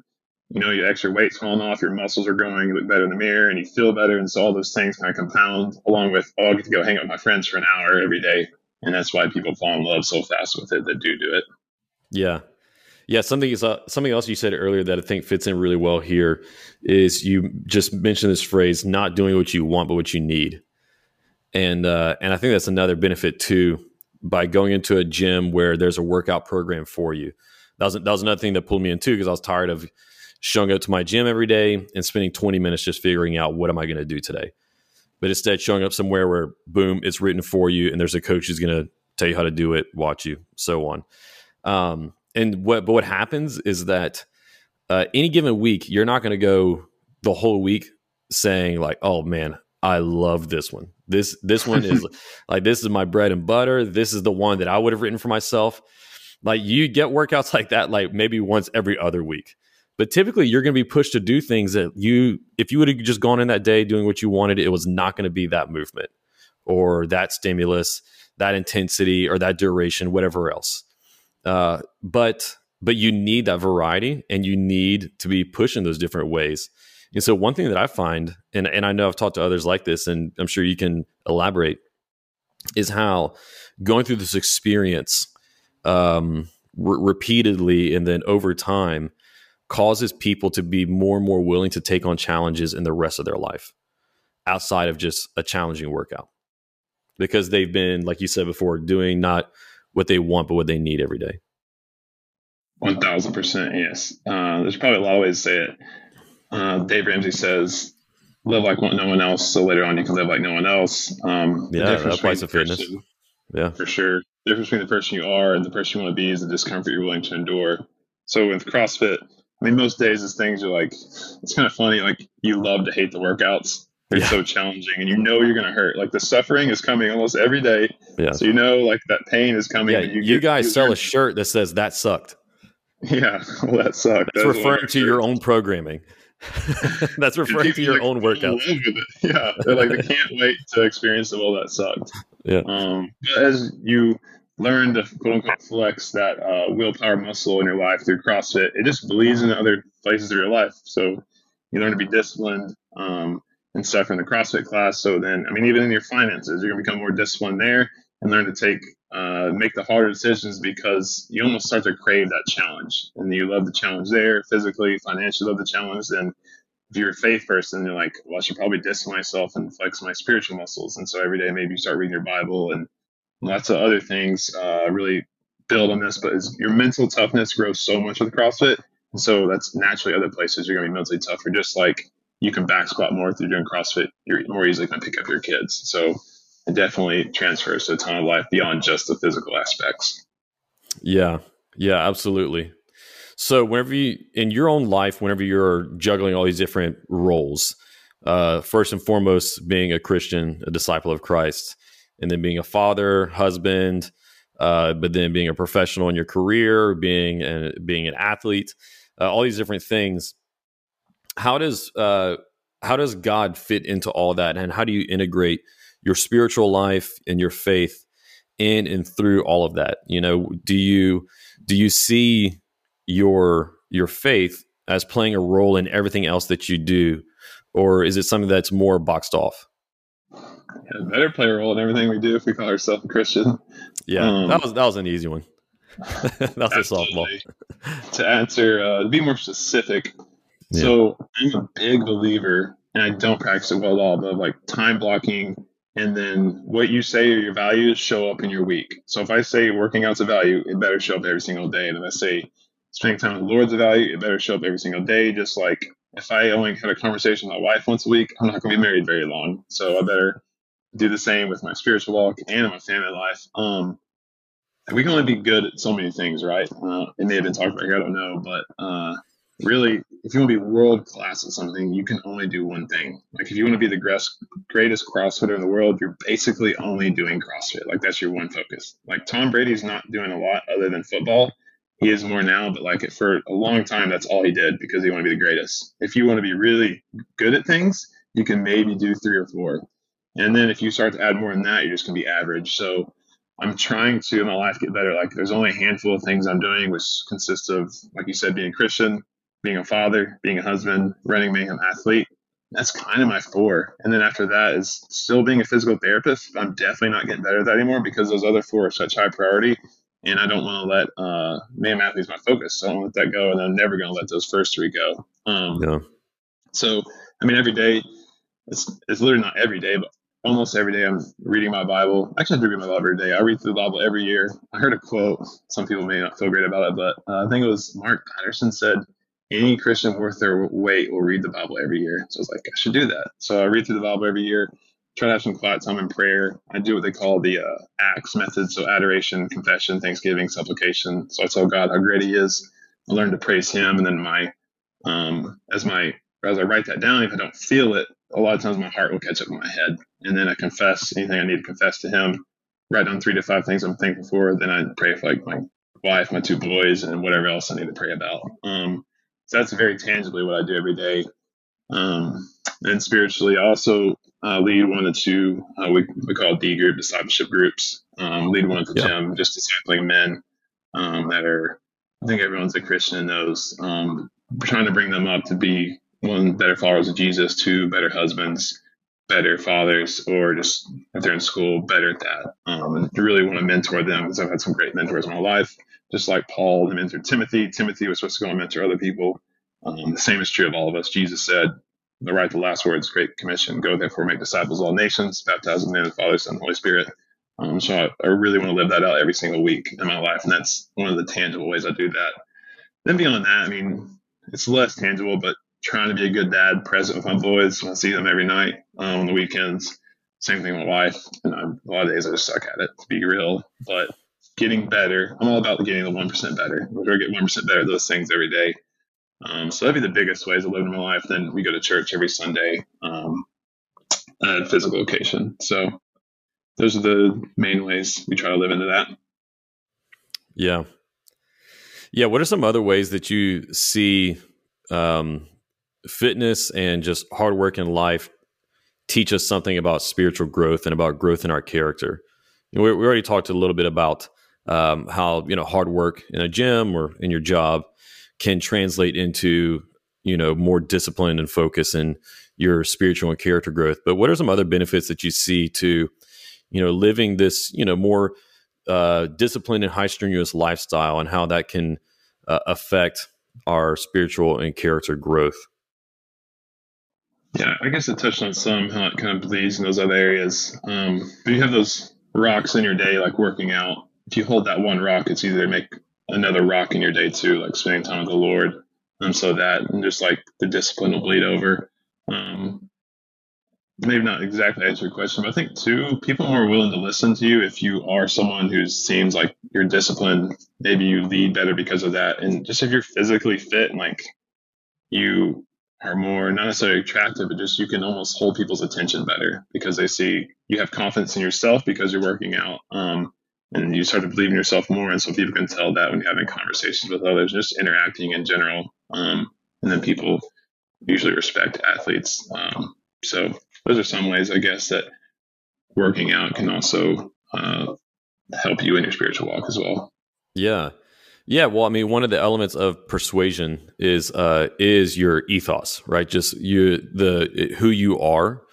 you know your extra weight's falling off, your muscles are growing, you look better in the mirror, and you feel better, and so all those things kind of compound along with oh, I get to go hang out with my friends for an hour every day, and that's why people fall in love so fast with it that do do it. Yeah, yeah, something is uh, something else you said earlier that I think fits in really well here is you just mentioned this phrase "not doing what you want but what you need," and uh, and I think that's another benefit too by going into a gym where there's a workout program for you. That was that was another thing that pulled me into because I was tired of showing up to my gym every day and spending 20 minutes just figuring out what am I going to do today. But instead, showing up somewhere where boom, it's written for you, and there's a coach who's going to tell you how to do it, watch you, so on. Um, and what but what happens is that uh, any given week you're not going to go the whole week saying like oh man i love this one. This this one is (laughs) like this is my bread and butter. This is the one that i would have written for myself. Like you get workouts (laughs) like that like maybe once every other week. But typically you're going to be pushed to do things that you if you would have just gone in that day doing what you wanted it was not going to be that movement or that stimulus that intensity or that duration whatever else uh, but but you need that variety and you need to be pushing those different ways. And so one thing that I find, and, and I know I've talked to others like this, and I'm sure you can elaborate, is how going through this experience um, re- repeatedly and then over time causes people to be more and more willing to take on challenges in the rest of their life outside of just a challenging workout because they've been like you said before doing not what they want, but what they need every day. One thousand percent, yes. Uh, there's probably a lot of ways to say it. Uh, Dave Ramsey says, "Live like no one else, so later on you can live like no one else." Um, yeah, that applies to fitness. Person, yeah, for sure. The difference between the person you are and the person you want to be is the discomfort you're willing to endure. So with CrossFit, I mean, most days is things are like, it's kind of funny. Like you love to hate the workouts, they're yeah. so challenging, and you know you're going to hurt. Like the suffering is coming almost every day. Yeah. So you know, like that pain is coming. Yeah. You, you get, guys you sell a shirt that says "That sucked." Yeah, (laughs) well, that sucked. That's, That's referring to your own programming. (laughs) That's referring to your like, own workouts. (laughs) Yeah, they're like they can't wait to experience the well that sucked. Yeah. Um, as you learn to quote unquote flex that uh, willpower muscle in your life through CrossFit, it just bleeds into other places of your life. So you learn to be disciplined. Um, and stuff in the CrossFit class. So then, I mean, even in your finances, you're going to become more disciplined there and learn to take, uh, make the harder decisions because you almost start to crave that challenge. And you love the challenge there, physically, financially, love the challenge. Then if you're a faith person, you're like, well, I should probably discipline myself and flex my spiritual muscles. And so every day, maybe you start reading your Bible and lots of other things uh, really build on this. But your mental toughness grows so much with CrossFit. And so that's naturally other places you're going to be mentally tougher, just like you can back squat more through doing CrossFit. You're more easily going to pick up your kids. So it definitely transfers to a ton of life beyond just the physical aspects. Yeah. Yeah, absolutely. So whenever you in your own life, whenever you're juggling all these different roles, uh, first and foremost being a Christian, a disciple of Christ, and then being a father, husband, uh, but then being a professional in your career, being a, being an athlete, uh, all these different things how does uh, how does God fit into all that, and how do you integrate your spiritual life and your faith in and through all of that? You know, do you do you see your your faith as playing a role in everything else that you do, or is it something that's more boxed off? Yeah, better play a role in everything we do if we call ourselves a Christian. Yeah, um, that was that was an easy one. (laughs) That's a softball. to answer, uh, to be more specific, yeah. so I'm a big believer, and I don't practice it well at all, but like time blocking, and then what you say are your values show up in your week. So if I say working out's a value, it better show up every single day. And if I say spending time with the Lord's a value, it better show up every single day. Just like if I only had a conversation with my wife once a week, I'm not going to be married very long. So I better do the same with my spiritual walk and my family life. Um, we can only be good at so many things, right? Uh, it may have been talked about here, I don't know, but uh, really, if you want to be world class at something, you can only do one thing. Like if you want to be the greatest CrossFitter in the world, you're basically only doing CrossFit. Like that's your one focus. Like Tom Brady's not doing a lot other than football. He is more now, but like for a long time, that's all he did because he wanted to be the greatest. If you want to be really good at things, you can maybe do three or four. And then if you start to add more than that, you're just gonna be average. So I'm trying to in my life get better. Like there's only a handful of things I'm doing, which consists of, like you said, being Christian, being a father, being a husband, running mayhem athlete. That's kind of my four. And then after that is still being a physical therapist. I'm definitely not getting better at that anymore because those other four are such high priority. And I don't want to let uh, mayhem athletes my focus. So I don't let that go. And I'm never going to let those first three go. Um, yeah. So, I mean, every day, it's, it's literally not every day, but almost every day I'm reading my Bible. Actually, I do read my Bible every day. I read through the Bible every year. I heard a quote. Some people may not feel great about it, but uh, I think it was Mark Batterson said, any Christian worth their weight will read the Bible every year. So I was like, I should do that. So I read through the Bible every year, try to have some quiet time in prayer. I do what they call the uh, ACTS method. So adoration, confession, thanksgiving, supplication. So I tell God how great he is. I learn to praise him. And then my, um, as my, as I write that down, if I don't feel it, a lot of times my heart will catch up in my head. And then I confess anything I need to confess to him, write down three to five things I'm thankful for. Then I pray for like my wife, my two boys, and whatever else I need to pray about. Um, so that's very tangibly what I do every day. Um, and spiritually, I also uh, lead one or two, uh, we, we call D group discipleship groups. Um, lead one at the yeah. gym, just discipling men um, that are, I think everyone's a Christian and knows. Um, trying to bring them up to be one, better followers of Jesus, two, better husbands, better fathers, or just if they're in school, better at that. Um, and really want to mentor them because I've had some great mentors in my life, just like Paul, the mentor Timothy. Timothy was supposed to go and mentor other people. Um, the same is true of all of us. Jesus said, the right the last words, Great Commission, go therefore make disciples of all nations, baptize them in the name of the Father, Son, and Holy Spirit. Um, so I, I, really want to live that out every single week in my life. And that's one of the tangible ways I do that. Then beyond that, I mean, it's less tangible, but trying to be a good dad, present with my boys. I see them every night um, on the weekends. Same thing with my wife. And a lot of days I just suck at it, to be real. But getting better, I'm all about getting the 1% better. We're to get 1% better at those things every day. Um, so that'd be the biggest ways of living my life. Then we go to church every Sunday um, at physical location. So those are the main ways we try to live into that. Yeah. Yeah. What are some other ways that you see um, fitness and just hard work in life teach us something about spiritual growth and about growth in our character. We, already talked a little bit about um, how you know hard work in a gym or in your job can translate into you know more discipline and focus in your spiritual and character growth. But what are some other benefits that you see to you know living this you know more uh, disciplined and high strenuous lifestyle and how that can uh, affect our spiritual and character growth? Yeah, I guess it touched on some how it kind of bleeds in those other areas. Um, but you have those rocks in your day, like working out. If you hold that one rock, it's either make another rock in your day too, like spending time with the Lord. And so that, and just like the discipline will bleed over. Um, maybe not exactly answer your question, but I think too, people are more willing to listen to you if you are someone who seems like you're disciplined. Maybe you lead better because of that. And just if you're physically fit and like you are more not necessarily attractive, but just you can almost hold people's attention better because they see you have confidence in yourself because you're working out. Um, and you start to believe in yourself more. And so people can tell that when you're having conversations with others, just interacting in general. Um, and then people usually respect athletes. Um, so those are some ways, I guess, that working out can also uh, help you in your spiritual walk as well. Yeah. Yeah, well, I mean, one of the elements of persuasion is uh, is your ethos, right? Just you the who you are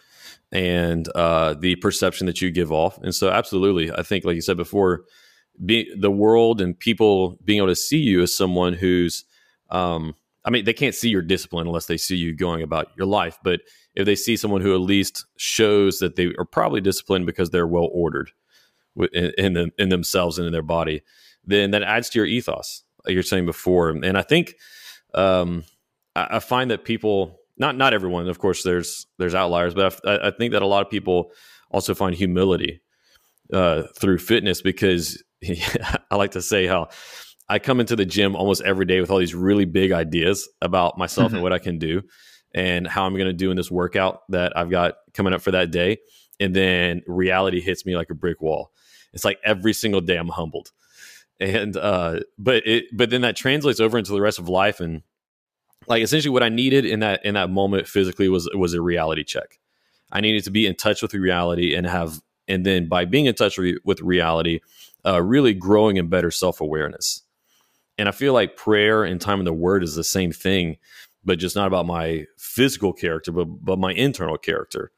and uh, the perception that you give off. And so, absolutely, I think, like you said before, be, the world and people being able to see you as someone who's, um, I mean, they can't see your discipline unless they see you going about your life. But if they see someone who at least shows that they are probably disciplined because they're well ordered in, in, in themselves and in their body, then that adds to your ethos, like you're saying before. And I think um, I, I, find that people, not not everyone, of course, there's there's outliers, but I, I think that a lot of people also find humility uh, through fitness because (laughs) I like to say how I come into the gym almost every day with all these really big ideas about myself mm-hmm. and what I can do and how I'm going to do in this workout that I've got coming up for that day. And then reality hits me like a brick wall. It's like every single day I'm humbled and uh, but it but then that translates over into the rest of life and like essentially what I needed in that in that moment physically was was a reality check. I needed to be in touch with reality and have and then by being in touch re- with reality, uh, really growing in better self awareness. And I feel like prayer and time in the Word is the same thing, but just not about my physical character, but but my internal character,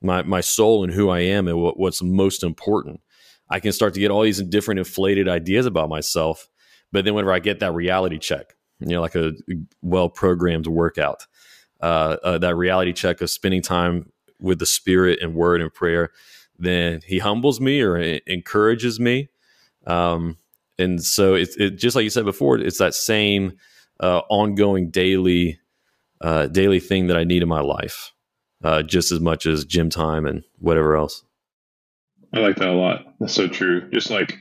my my soul and who I am and what, what's most important. I can start to get all these different inflated ideas about myself. But then whenever I get that reality check, you know, like a well programmed workout, uh, uh, that reality check of spending time with the Spirit and Word and prayer, then He humbles me or encourages me. Um, and so it's it, just like you said before, it's that same uh, ongoing daily uh, daily thing that I need in my life, uh, just as much as gym time and whatever else. I like that a lot. That's so true. Just like,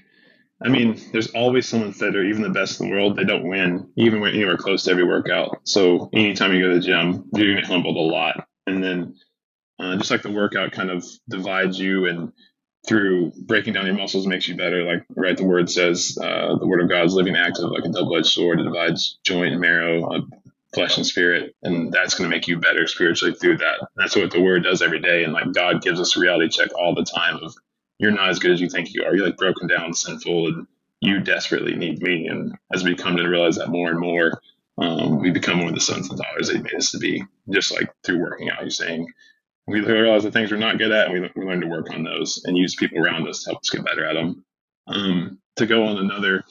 I mean, there's always someone fitter, even the best in the world. They don't win, even when anywhere close to every workout. So anytime you go to the gym, you're to get humbled a lot. And then uh, just like the workout kind of divides you and through breaking down your muscles makes you better. Like, right, the word says uh, the word of God is living active like a double edged sword. It divides joint and marrow, uh, flesh and spirit. And that's going to make you better spiritually through that. That's what the word does every day. And like God gives us a reality check all the time of you're not as good as you think you are. You're like broken down, sinful, and you desperately need me. And as we come to realize that more and more, um, we become more the sons and daughters He made us to be. Just like through working out, You're saying we realize the things we're not good at, and we, we learn to work on those and use people around us to help us get better at them. Um, to go on another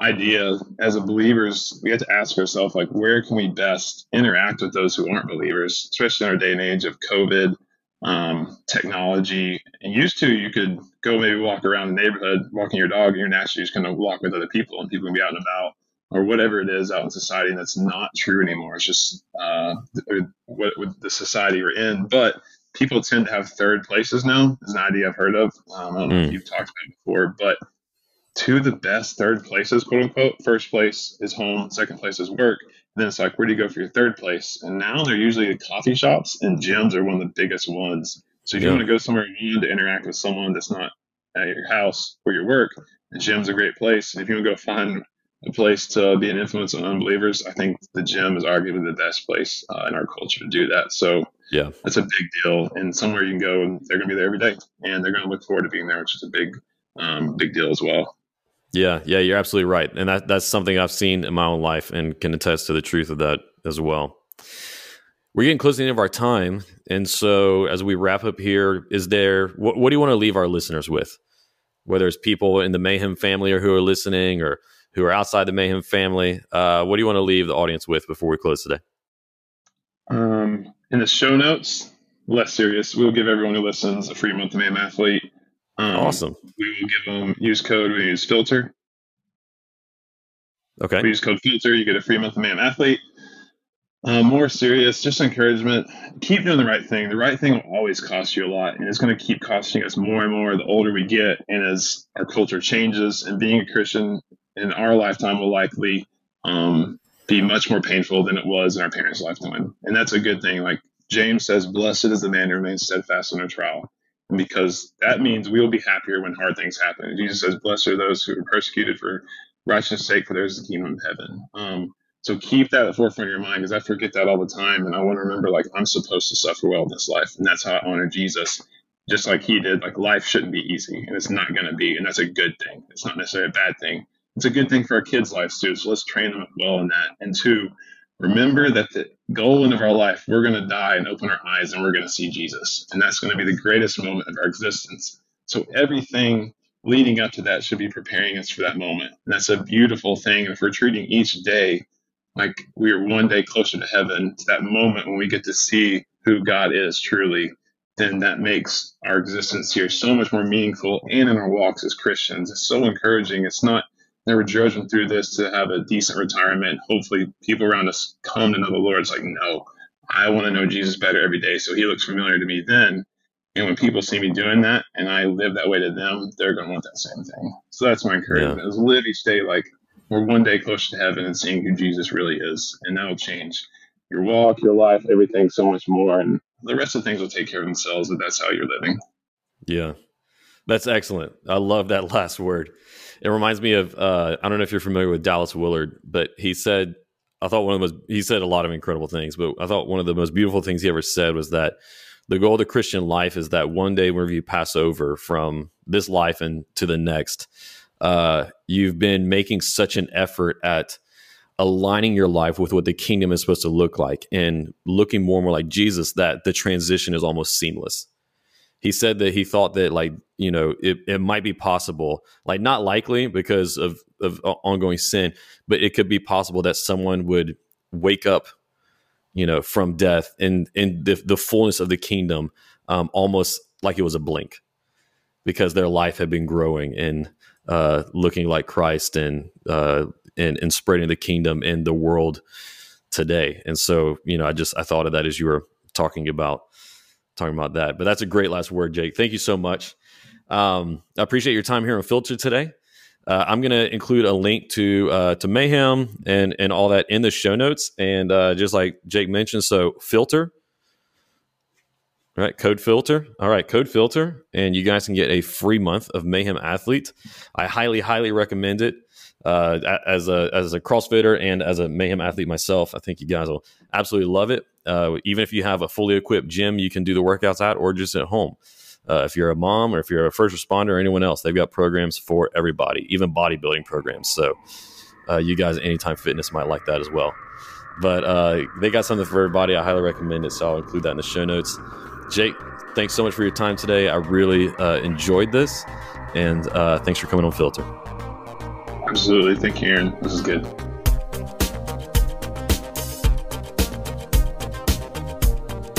idea, as a believers, we have to ask ourselves like, where can we best interact with those who aren't believers, especially in our day and age of COVID um, technology. And used to, you could go maybe walk around the neighborhood, walking your dog, and you're naturally just going to walk with other people, and people can be out and about, or whatever it is out in society. And that's not true anymore. It's just uh, what, what the society we're in. But people tend to have third places now. Is an idea I've heard of. Um, I don't know mm. if hmm. you've talked about it before, but two of the best third places, quote unquote. First place is home. Second place is work then it's like, where do you go for your third place? And now they're usually the coffee shops, and gyms are one of the biggest ones. So if yeah. you want to go somewhere new to interact with someone that's not at your house or your work, the gym's a great place. And if you want to go find a place to be an influence on unbelievers, I think the gym is arguably the best place uh, in our culture to do that. So yeah, that's a big deal, and somewhere you can go, and they're going to be there every day, and they're going to look forward to being there, which is a big, um, big deal as well. Yeah, yeah, you're absolutely right, and that that's something I've seen in my own life, and can attest to the truth of that as well. We're getting close to the end of our time, and so as we wrap up here, is there what, what do you want to leave our listeners with? Whether it's people in the Mayhem family or who are listening, or who are outside the Mayhem family, uh, what do you want to leave the audience with before we close today? Um, in the show notes, less serious, we'll give everyone who listens a free month of Mayhem Athlete um, awesome. We will give them use code. We use filter. Okay. We use code filter. You get a free month of Mayhem Athlete. Uh, more serious, just encouragement. Keep doing the right thing. The right thing will always cost you a lot, and it's going to keep costing us more and more the older we get, and as our culture changes. And being a Christian in our lifetime will likely um, be much more painful than it was in our parents' lifetime, and that's a good thing. Like James says, "Blessed is the man who remains steadfast under trial." Because that means we will be happier when hard things happen. Jesus says, Blessed are those who are persecuted for righteousness' sake, for theirs is the kingdom of heaven. Um, so keep that at the forefront of your mind because I forget that all the time. And I want to remember, like, I'm supposed to suffer well in this life. And that's how I honor Jesus, just like he did. Like, life shouldn't be easy, and it's not going to be. And that's a good thing. It's not necessarily a bad thing. it's a good thing for our kids' lives too. So let's train them well in that. And two, remember that the goal of our life, we're going to die and open our eyes and we're going to see Jesus. And that's going to be the greatest moment of our existence. So everything leading up to that should be preparing us for that moment. And that's a beautiful thing. And if we're treating each day like we are one day closer to heaven, to that moment when we get to see who God is truly, then that makes our existence here so much more meaningful and in our walks as Christians. It's so encouraging. It's not that we're drudging through this to have a decent retirement. Hopefully, people around us come to know the Lord. It's like, no, I want to know Jesus better every day. So he looks familiar to me then. And when people see me doing that and I live that way to them, they're going to want that same thing. So that's my encouragement yeah. is live each day like we're one day closer to heaven and seeing who Jesus really is. And that will change your walk, your life, everything so much more. And the rest of things will take care of themselves if that's how you're living. Yeah. That's excellent. I love that (laughs) last word. It reminds me of uh, I don't know if you're familiar with Dallas Willard, but he said I thought one of the most he said a lot of incredible things, but I thought one of the most beautiful things he ever said was that the goal of the Christian life is that one day whenever you pass over from this life and to the next, uh, you've been making such an effort at aligning your life with what the kingdom is supposed to look like and looking more and more like Jesus that the transition is almost seamless. He said that he thought that like, you know, it, it might be possible, like not likely because of, of ongoing sin, but it could be possible that someone would wake up, you know, from death in, in the, the fullness of the kingdom, um, almost like it was a blink because their life had been growing and uh, looking like Christ and uh, and, and spreading the kingdom in the world today. And so, you know, I just I thought of that as you were talking about talking about that. But that's a great last word, Jake. Thank you so much. Um, I appreciate your time here on Filter today. Uh, I'm going to include a link to uh, to Mayhem and and all that in the show notes. And uh, just like Jake mentioned, so filter, right? Code filter. All right, code filter, and you guys can get a free month of Mayhem Athlete. I highly, highly recommend it uh, as a as a CrossFitter and as a Mayhem athlete myself, I think you guys will absolutely love it. Uh, even if you have a fully equipped gym, you can do the workouts at or just at home. Uh, if you're a mom or if you're a first responder or anyone else, they've got programs for everybody, even bodybuilding programs. So uh, you guys Anytime Fitness might like that as well. But uh, they got something for everybody. I highly recommend it. So I'll include that in the show notes. Jake, thanks so much for your time today. I really uh, enjoyed this. And thanks for coming on Filter. Absolutely. Thank you, Aaron. This is good.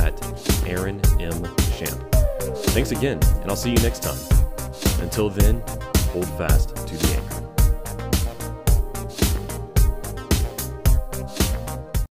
at Aaron M. Champ. Thanks again, and I'll see you next time. Until then, hold fast to the.